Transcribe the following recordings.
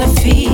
the feet.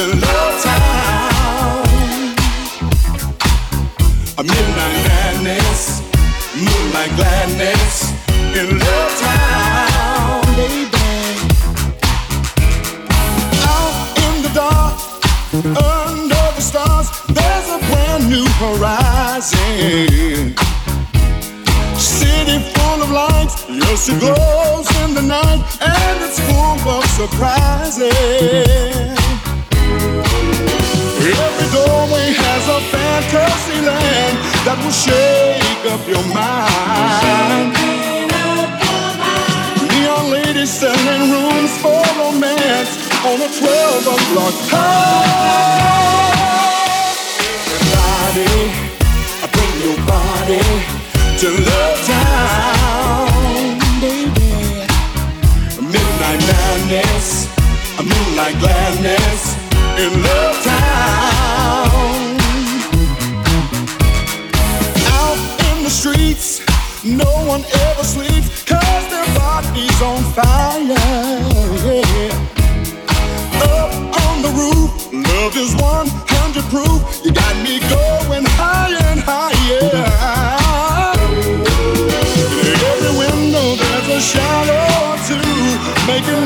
Love Town. A midnight madness, moonlight gladness in Love Town, baby. Out in the dark, under the stars, there's a brand new horizon. City full of lights, it glows in the night, and it's full of surprises. Every doorway has a fantasy land that will shake up your mind. Neon ladies selling rooms for romance on a 12 o'clock high. Everybody, bring your body to Love Town, baby. Midnight madness, moonlight gladness in Love Town. Out in the streets, no one ever sleeps, cause their body's on fire. Yeah. Up on the roof, love is 100 proof. You got me going higher and higher. In every window, there's a shadow or two, making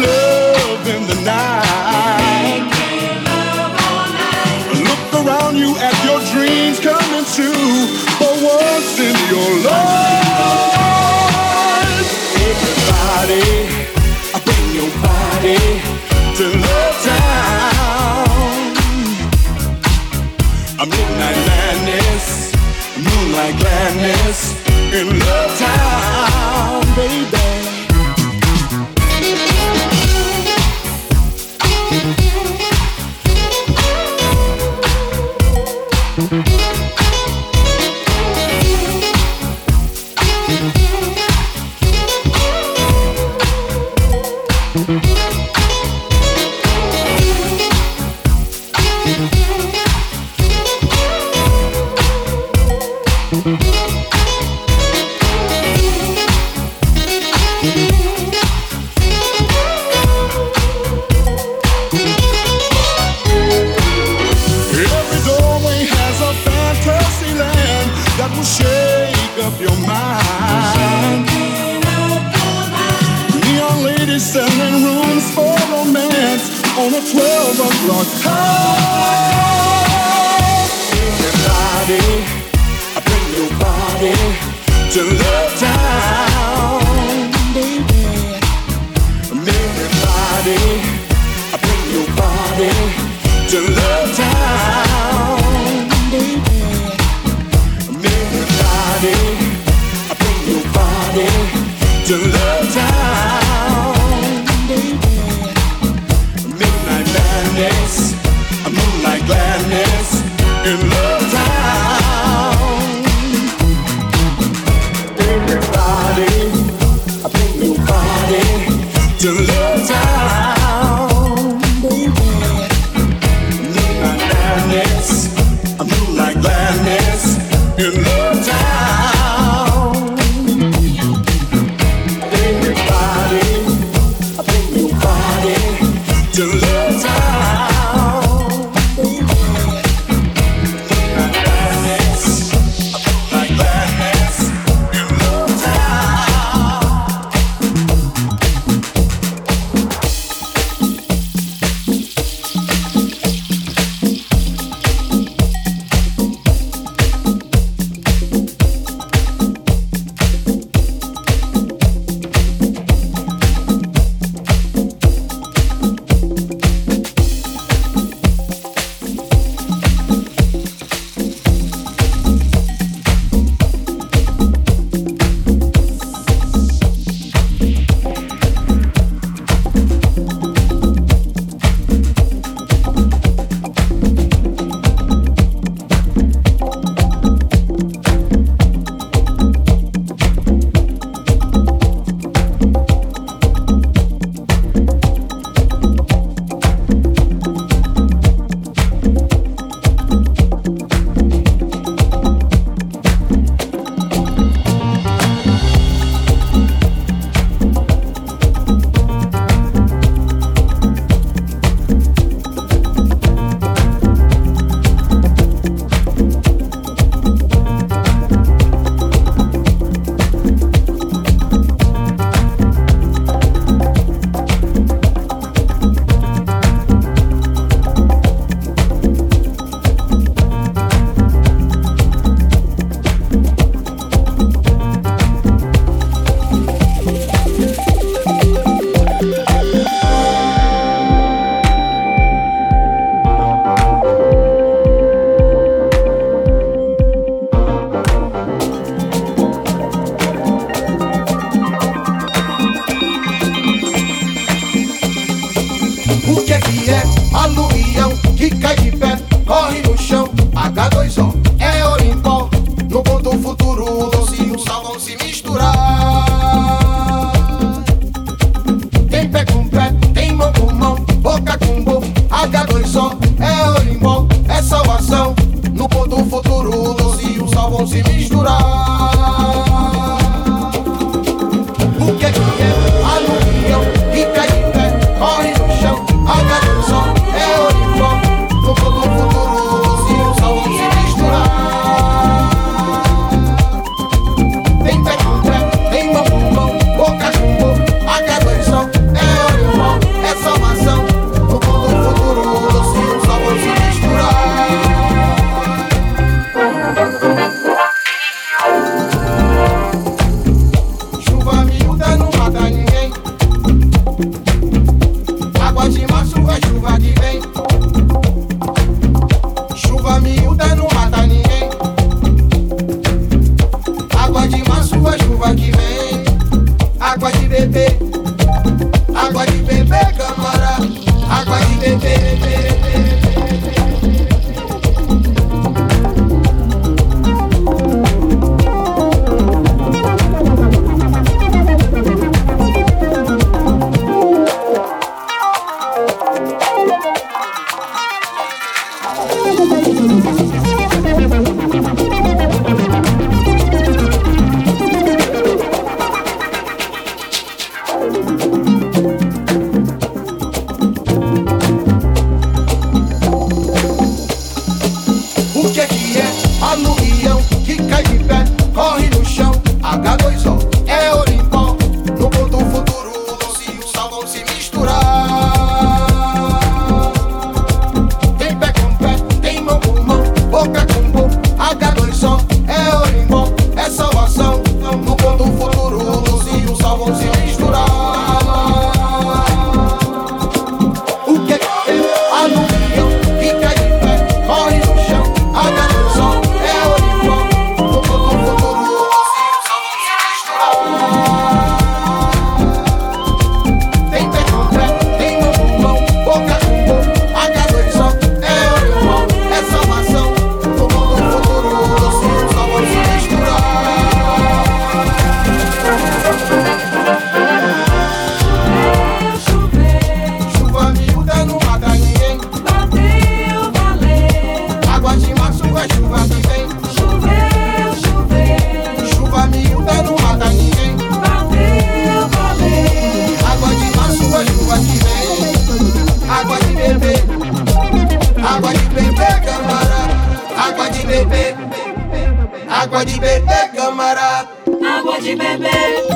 Bebe.